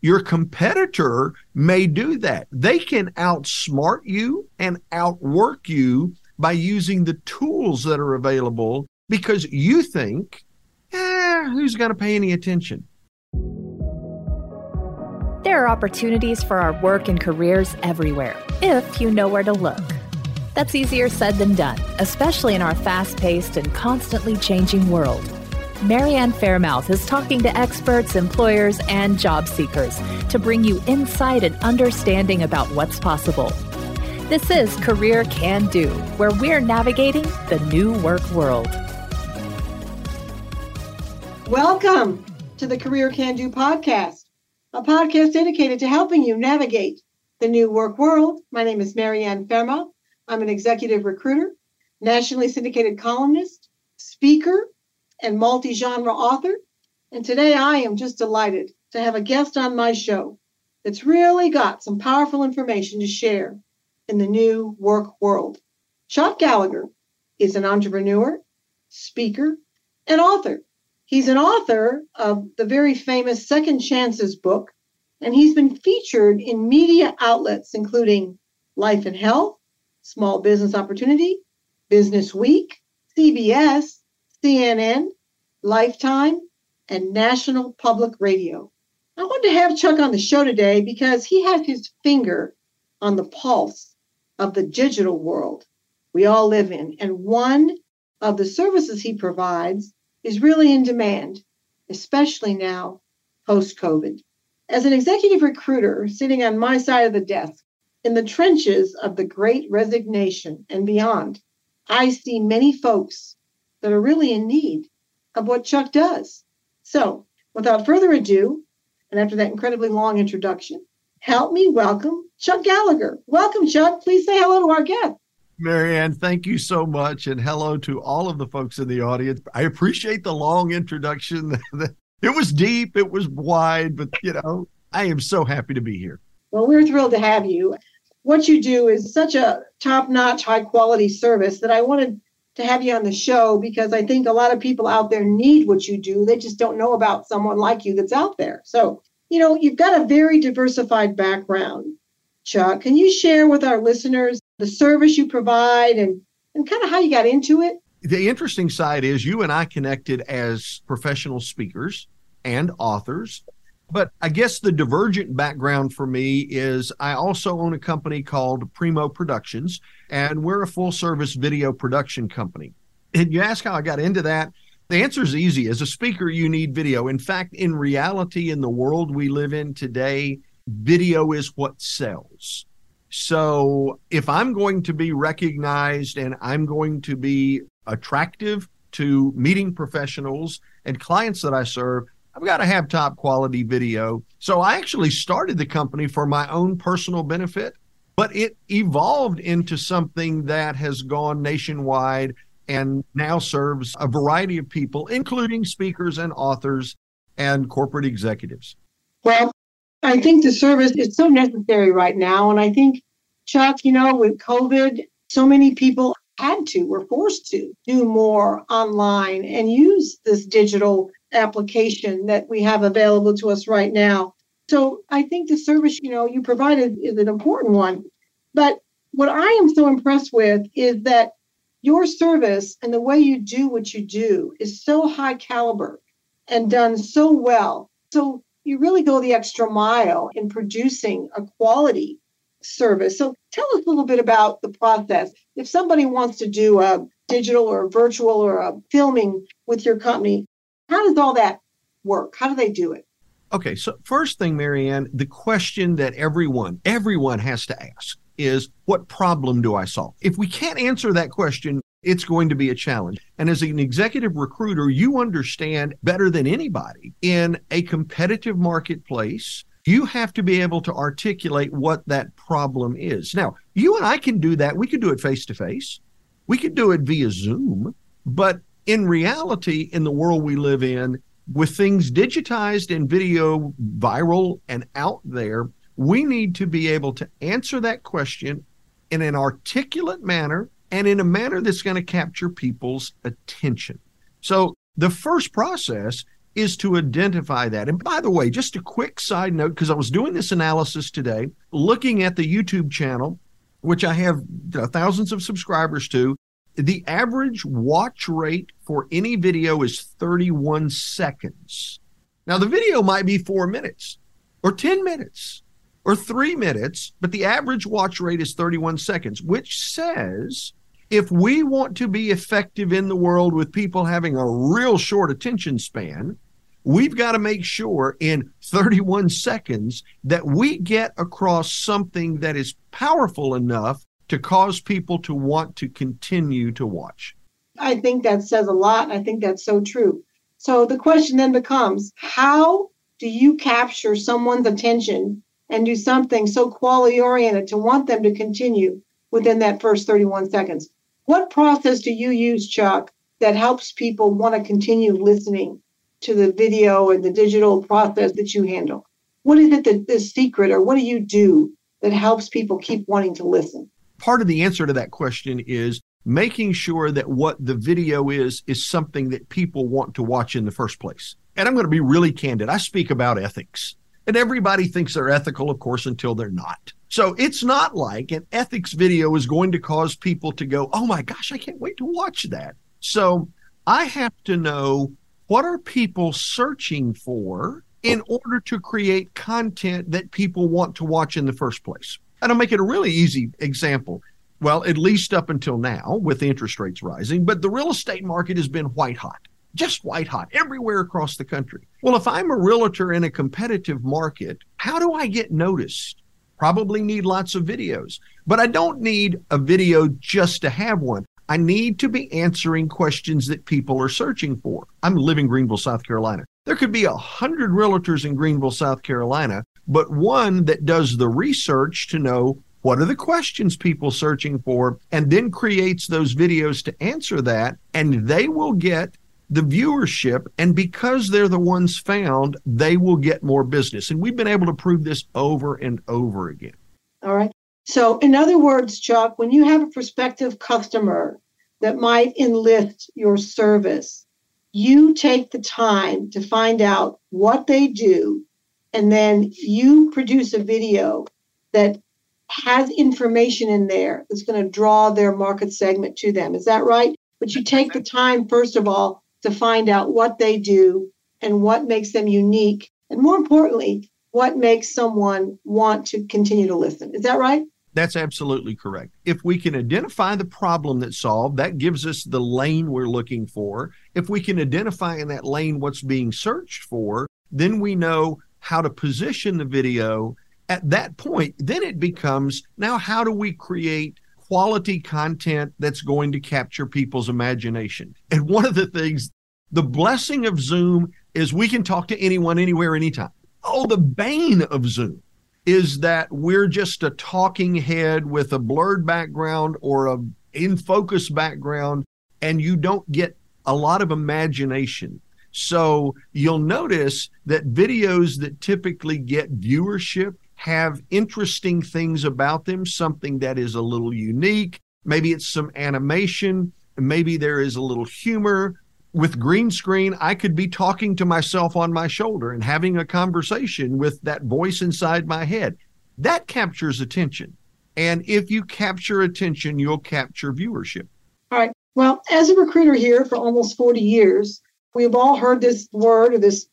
your competitor may do that. They can outsmart you and outwork you by using the tools that are available because you think, eh, who's going to pay any attention? There are opportunities for our work and careers everywhere, if you know where to look. That's easier said than done, especially in our fast paced and constantly changing world. Marianne Fairmouth is talking to experts, employers, and job seekers to bring you insight and understanding about what's possible. This is Career Can Do, where we're navigating the new work world. Welcome to the Career Can Do podcast, a podcast dedicated to helping you navigate the new work world. My name is Marianne Fairmouth. I'm an executive recruiter, nationally syndicated columnist, speaker, and multi genre author. And today I am just delighted to have a guest on my show that's really got some powerful information to share in the new work world. Chuck Gallagher is an entrepreneur, speaker, and author. He's an author of the very famous Second Chances book, and he's been featured in media outlets including Life and Health, Small Business Opportunity, Business Week, CBS, CNN, Lifetime, and National Public Radio. I wanted to have Chuck on the show today because he has his finger on the pulse of the digital world we all live in. And one of the services he provides is really in demand, especially now post COVID. As an executive recruiter sitting on my side of the desk, in the trenches of the great resignation and beyond, I see many folks that are really in need of what Chuck does. So, without further ado, and after that incredibly long introduction, help me welcome Chuck Gallagher. Welcome, Chuck. Please say hello to our guest. Marianne, thank you so much. And hello to all of the folks in the audience. I appreciate the long introduction. it was deep, it was wide, but you know, I am so happy to be here. Well, we're thrilled to have you. What you do is such a top notch, high quality service that I wanted to have you on the show because I think a lot of people out there need what you do. They just don't know about someone like you that's out there. So, you know, you've got a very diversified background, Chuck. Can you share with our listeners the service you provide and, and kind of how you got into it? The interesting side is you and I connected as professional speakers and authors but I guess the divergent background for me is I also own a company called Primeau Productions, and we're a full service video production company. And you ask how I got into that. The answer is easy. As a speaker, you need video. In fact, in reality, in the world we live in today, video is what sells. So if I'm going to be recognized and I'm going to be attractive to meeting professionals and clients that I serve, I've got to have top quality video. So I actually started the company for my own personal benefit, but it evolved into something that has gone nationwide and now serves a variety of people, including speakers and authors and corporate executives. Well, I think the service is so necessary right now. And I think, Chuck, you know, with COVID, so many people had to, were forced to do more online and use this digital application that we have available to us right now. So I think the service, you know, you provided is an important one. But what I am so impressed with is that your service and the way you do what you do is so high caliber and done so well. So you really go the extra mile in producing a quality service. So tell us a little bit about the process. If somebody wants to do a digital or virtual or a filming with your company, how does all that work? How do they do it? Okay, so first thing, Marianne, the question that everyone, everyone has to ask is what problem do I solve? If we can't answer that question, it's going to be a challenge. And as an executive recruiter, you understand better than anybody in a competitive marketplace, you have to be able to articulate what that problem is. Now, you and I can do that. We could do it face to face, we could do it via Zoom, but in reality, in the world we live in, with things digitized and video viral and out there, we need to be able to answer that question in an articulate manner and in a manner that's going to capture people's attention. So, the first process is to identify that. And by the way, just a quick side note, because I was doing this analysis today, looking at the YouTube channel, which I have uh, thousands of subscribers to, the average watch rate for any video is 31 seconds. Now, the video might be four minutes or 10 minutes or three minutes, but the average watch rate is 31 seconds, which says if we want to be effective in the world with people having a real short attention span, we've got to make sure in 31 seconds that we get across something that is powerful enough to cause people to want to continue to watch. I think that says a lot. I think that's so true. So the question then becomes how do you capture someone's attention and do something so quality oriented to want them to continue within that first 31 seconds? What process do you use, Chuck, that helps people want to continue listening to the video and the digital process that you handle? What is it that the secret or what do you do that helps people keep wanting to listen? Part of the answer to that question is making sure that what the video is is something that people want to watch in the first place. And I'm going to be really candid. I speak about ethics. And everybody thinks they're ethical, of course, until they're not. So it's not like an ethics video is going to cause people to go, oh my gosh, I can't wait to watch that. So I have to know what are people searching for in order to create content that people want to watch in the first place. And I'll make it a really easy example. Well, at least up until now, with interest rates rising, but the real estate market has been white hot just white hot everywhere across the country. Well, if I'm a realtor in a competitive market, how do I get noticed? Probably need lots of videos, but I don't need a video just to have one. I need to be answering questions that people are searching for. I'm living Greenville, South Carolina. There could be a hundred realtors in Greenville, South Carolina, but one that does the research to know what are the questions people searching for and then creates those videos to answer that and they will get the viewership. And because they're the ones found, they will get more business. And we've been able to prove this over and over again. All right. So, in other words, Chuck, when you have a prospective customer that might enlist your service, you take the time to find out what they do, and then you produce a video that has information in there that's going to draw their market segment to them. Is that right? But you take the time, first of all, to find out what they do and what makes them unique. And more importantly, what makes someone want to continue to listen. Is that right? That's absolutely correct. If we can identify the problem that's solved, that gives us the lane we're looking for. If we can identify in that lane what's being searched for, then we know how to position the video. At that point, then it becomes now how do we create quality content that's going to capture people's imagination. And one of the things, the blessing of Zoom is we can talk to anyone, anywhere, anytime. Oh, the bane of Zoom is that we're just a talking head with a blurred background or a in focus background, and you don't get a lot of imagination. So you'll notice that videos that typically get viewership have interesting things about them, something that is a little unique. Maybe it's some animation, maybe there is a little humor. With green screen, I could be talking to myself on my shoulder and having a conversation with that voice inside my head. That captures attention. And if you capture attention, you'll capture viewership. All right. Well, as a recruiter here for almost 40 years, we've all heard this word or this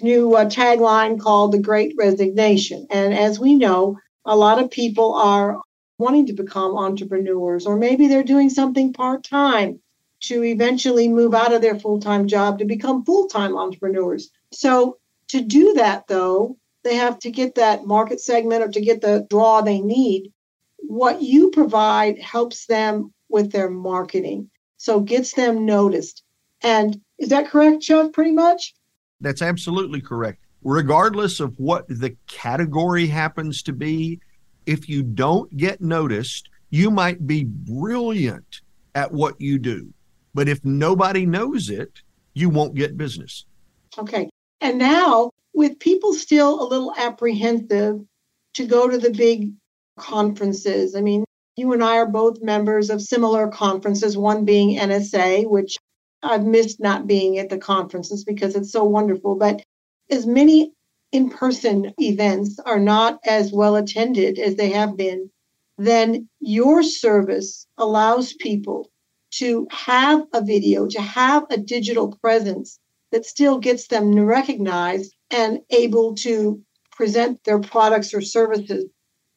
new uh, tagline called the Great Resignation. And as we know, a lot of people are wanting to become entrepreneurs, or maybe they're doing something part time to eventually move out of their full time job to become full time entrepreneurs. So, to do that, though, they have to get that market segment or to get the draw they need. What you provide helps them with their marketing. So, gets them noticed. And is that correct, Chuck, pretty much? That's absolutely correct. Regardless of what the category happens to be, if you don't get noticed, you might be brilliant at what you do. But if nobody knows it, you won't get business. Okay. And now, with people still a little apprehensive to go to the big conferences, I mean, you and I are both members of similar conferences, one being NSA, which I've missed not being at the conferences because it's so wonderful. But as many in person events are not as well attended as they have been, then your service allows people to have a video, to have a digital presence that still gets them recognized and able to present their products or services.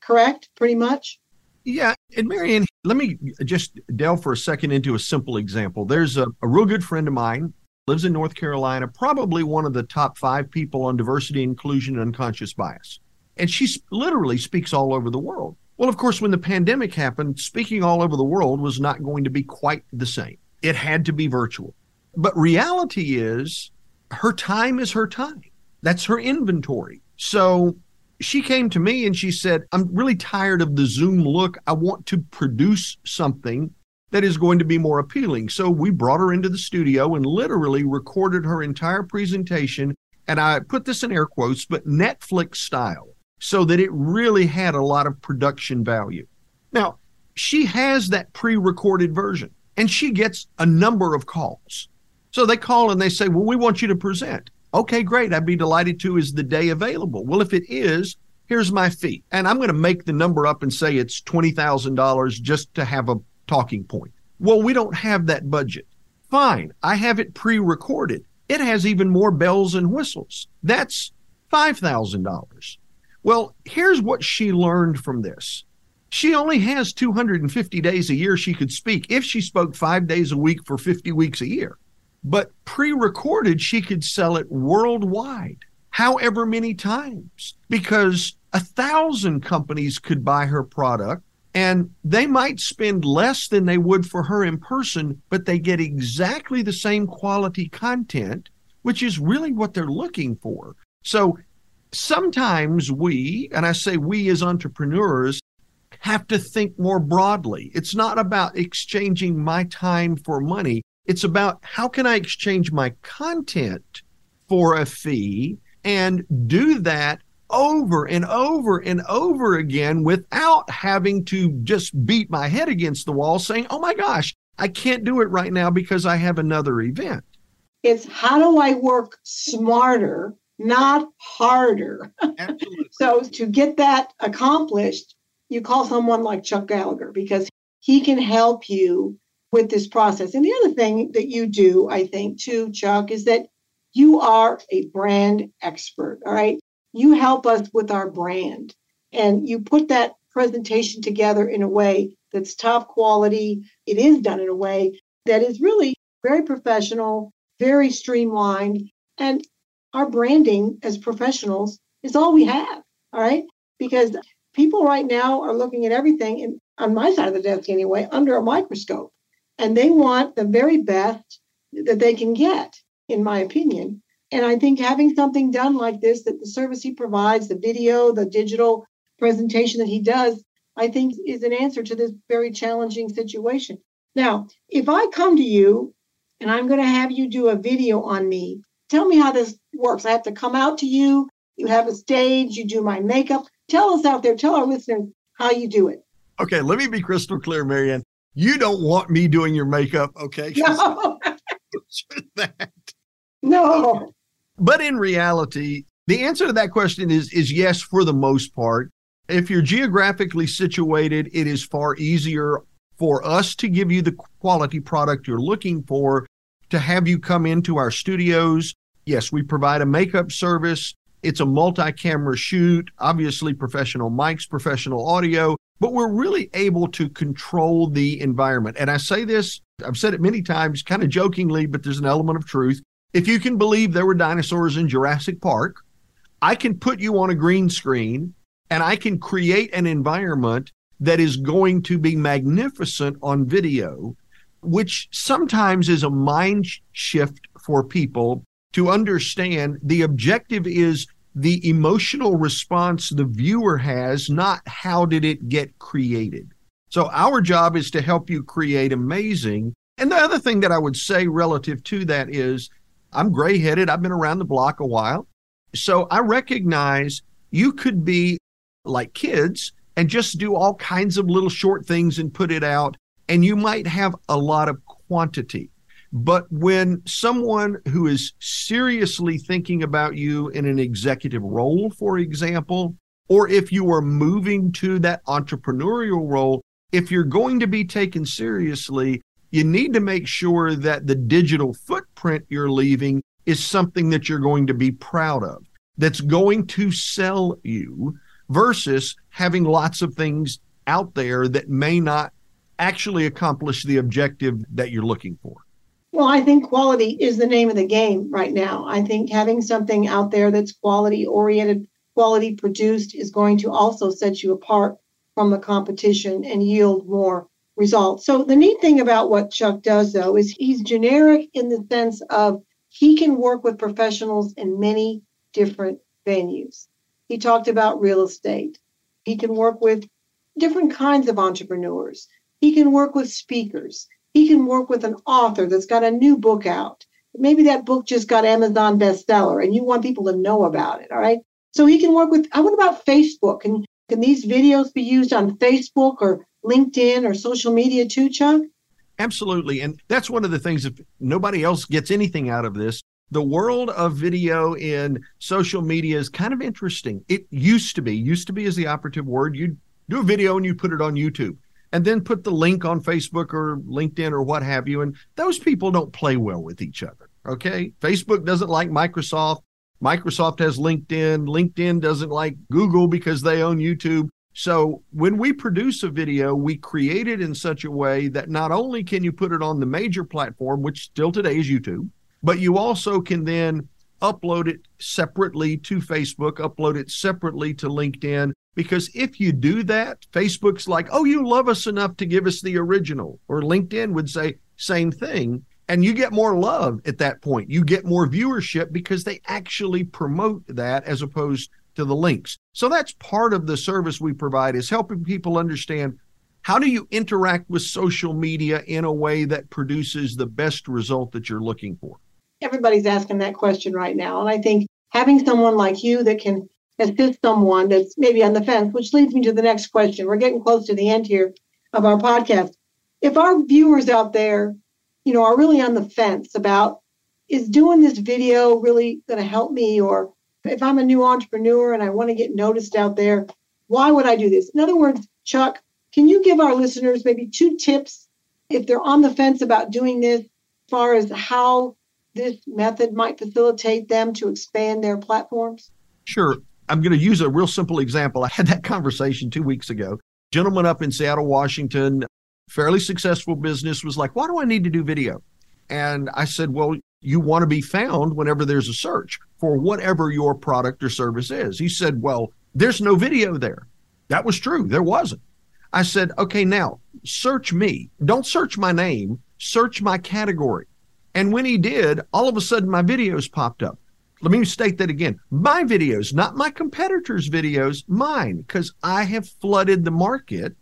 Correct? Pretty much? Yeah. And Marianne, let me just delve for a second into a simple example. There's a, a real good friend of mine, lives in North Carolina, probably one of the top five people on diversity, inclusion, and unconscious bias. And she literally speaks all over the world. Well, of course, when the pandemic happened, speaking all over the world was not going to be quite the same. It had to be virtual. But reality is, her time is her time. That's her inventory. So she came to me and she said, I'm really tired of the Zoom look. I want to produce something that is going to be more appealing. So we brought her into the studio and literally recorded her entire presentation. And I put this in air quotes, but Netflix style, so that it really had a lot of production value. Now, she has that pre recorded version and she gets a number of calls. So they call and they say, Well, we want you to present. Okay, great. I'd be delighted to. Is the day available? Well, if it is, here's my fee. And I'm going to make the number up and say it's $20,000 just to have a talking point. Well, we don't have that budget. Fine. I have it pre recorded. It has even more bells and whistles. That's $5,000. Well, here's what she learned from this. She only has 250 days a year she could speak if she spoke five days a week for 50 weeks a year. But pre recorded, she could sell it worldwide, however many times, because a thousand companies could buy her product and they might spend less than they would for her in person, but they get exactly the same quality content, which is really what they're looking for. So sometimes we, and I say we as entrepreneurs, have to think more broadly. It's not about exchanging my time for money. It's about how can I exchange my content for a fee and do that over and over and over again without having to just beat my head against the wall saying, oh my gosh, I can't do it right now because I have another event. It's how do I work smarter, not harder? Absolutely. so to get that accomplished, you call someone like Chuck Gallagher because he can help you with this process. And the other thing that you do, I think, too, Chuck, is that you are a brand expert. All right. You help us with our brand and you put that presentation together in a way that's top quality. It is done in a way that is really very professional, very streamlined. And our branding as professionals is all we have. All right. Because people right now are looking at everything, and on my side of the desk anyway, under a microscope and they want the very best that they can get, in my opinion. And I think having something done like this, that the service he provides, the video, the digital presentation that he does, I think is an answer to this very challenging situation. Now, if I come to you and I'm going to have you do a video on me, tell me how this works. I have to come out to you, you have a stage, you do my makeup. Tell us out there, tell our listeners how you do it. Okay, let me be crystal clear, Marianne you don't want me doing your makeup, okay? No. no. But in reality, the answer to that question is is yes for the most part. If you're geographically situated, it is far easier for us to give you the quality product you're looking for, to have you come into our studios. Yes, we provide a makeup service. It's a multi camera shoot, obviously, professional mics, professional audio but we're really able to control the environment. And I say this, I've said it many times, kind of jokingly, but there's an element of truth. If you can believe there were dinosaurs in Jurassic Park, I can put you on a green screen and I can create an environment that is going to be magnificent on video, which sometimes is a mind shift for people to understand the objective is the emotional response the viewer has, not how did it get created. So our job is to help you create amazing. And the other thing that I would say relative to that is I'm gray headed. I've been around the block a while. So I recognize you could be like kids and just do all kinds of little short things and put it out. And you might have a lot of quantity. But when someone who is seriously thinking about you in an executive role, for example, or if you are moving to that entrepreneurial role, if you're going to be taken seriously, you need to make sure that the digital footprint you're leaving is something that you're going to be proud of, that's going to sell you versus having lots of things out there that may not actually accomplish the objective that you're looking for. Well, I think quality is the name of the game right now. I think having something out there that's quality oriented, quality produced is going to also set you apart from the competition and yield more results. So the neat thing about what Chuck does though is he's generic in the sense of he can work with professionals in many different venues. He talked about real estate. He can work with different kinds of entrepreneurs. He can work with speakers. He can work with an author that's got a new book out. Maybe that book just got Amazon bestseller and you want people to know about it. All right. So he can work with, I what about Facebook? Can, can these videos be used on Facebook or LinkedIn or social media too, Chuck? Absolutely. And that's one of the things, if nobody else gets anything out of this, the world of video in social media is kind of interesting. It used to be, used to be is the operative word. You'd do a video and you put it on YouTube and then put the link on Facebook or LinkedIn or what have you. And those people don't play well with each other. Okay. Facebook doesn't like Microsoft. Microsoft has LinkedIn. LinkedIn doesn't like Google because they own YouTube. So when we produce a video, we create it in such a way that not only can you put it on the major platform, which still today is YouTube, but you also can then upload it separately to Facebook, upload it separately to LinkedIn. Because if you do that, Facebook's like, oh, you love us enough to give us the original. Or LinkedIn would say, same thing. And you get more love at that point. You get more viewership because they actually promote that as opposed to the links. So that's part of the service we provide is helping people understand how do you interact with social media in a way that produces the best result that you're looking for? Everybody's asking that question right now. And I think having someone like you that can assist someone that's maybe on the fence, which leads me to the next question. We're getting close to the end here of our podcast. If our viewers out there, you know, are really on the fence about is doing this video really going to help me or if I'm a new entrepreneur and I want to get noticed out there, why would I do this? In other words, Chuck, can you give our listeners maybe two tips if they're on the fence about doing this, as far as how this method might facilitate them to expand their platforms? Sure. I'm going to use a real simple example. I had that conversation two weeks ago. Gentleman up in Seattle, Washington, fairly successful business, was like, Why do I need to do video? And I said, Well, you want to be found whenever there's a search for whatever your product or service is. He said, Well, there's no video there. That was true. There wasn't. I said, Okay, now search me. Don't search my name, search my category. And when he did, all of a sudden my videos popped up. Let me state that again. My videos, not my competitors' videos, mine, because I have flooded the market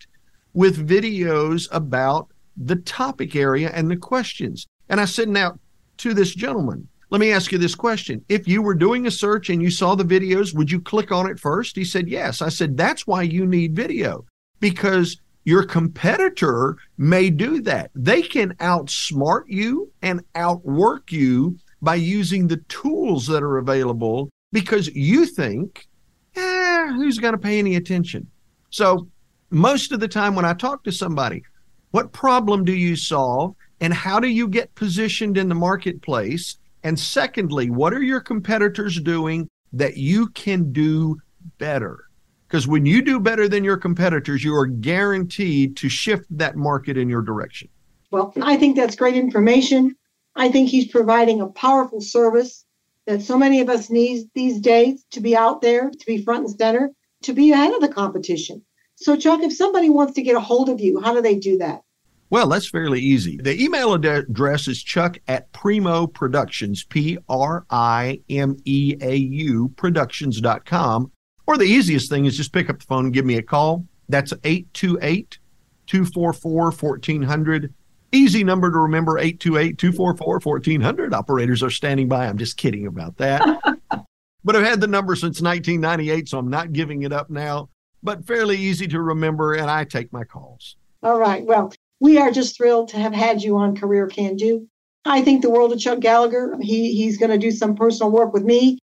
with videos about the topic area and the questions. And I said, now to this gentleman. Let me ask you this question. If you were doing a search and you saw the videos, would you click on it first? He said, Yes. I said, That's why you need video because your competitor may do that. They can outsmart you and outwork you by using the tools that are available because you think, eh, who's going to pay any attention? So, most of the time when I talk to somebody, what problem do you solve? and how do you get positioned in the marketplace? And secondly, what are your competitors doing that you can do better? Because when you do better than your competitors, you are guaranteed to shift that market in your direction. Well, I think that's great information. I think he's providing a powerful service that so many of us need these days to be out there, to be front and center, to be ahead of the competition. So, Chuck, if somebody wants to get a hold of you, how do they do that? Well, that's fairly easy. The email address is chuck at Primeau Productions, P R I M E A U productions.com. Or the easiest thing is just pick up the phone and give me a call. That's 828 244 1400. Easy number to remember 828 244 1400. Operators are standing by. I'm just kidding about that. but I've had the number since 1998, so I'm not giving it up now. But fairly easy to remember, and I take my calls. All right. Well, we are just thrilled to have had you on Career Can Do. I think the world of Chuck Gallagher. He he's going to do some personal work with me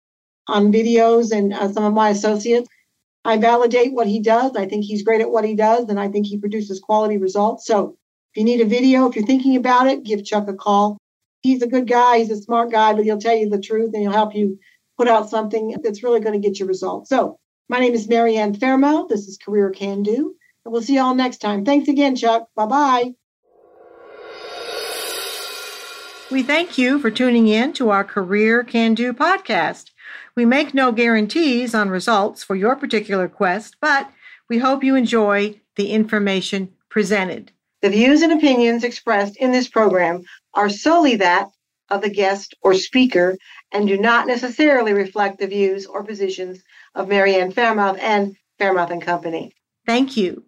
on videos and uh, some of my associates. I validate what he does. I think he's great at what he does, and I think he produces quality results. So if you need a video, if you're thinking about it, give Chuck a call. He's a good guy. He's a smart guy, but he'll tell you the truth and he'll help you put out something that's really going to get you results. So my name is Marianne Fairmouth. This is Career Can Do. And we'll see you all next time. Thanks again, Chuck. Bye bye. We thank you for tuning in to our Career Can Do podcast. We make no guarantees on results for your particular quest, but we hope you enjoy the information presented. The views and opinions expressed in this program are solely that of the guest or speaker and do not necessarily reflect the views or positions of Marianne Fairmouth and Fairmouth and Company. Thank you.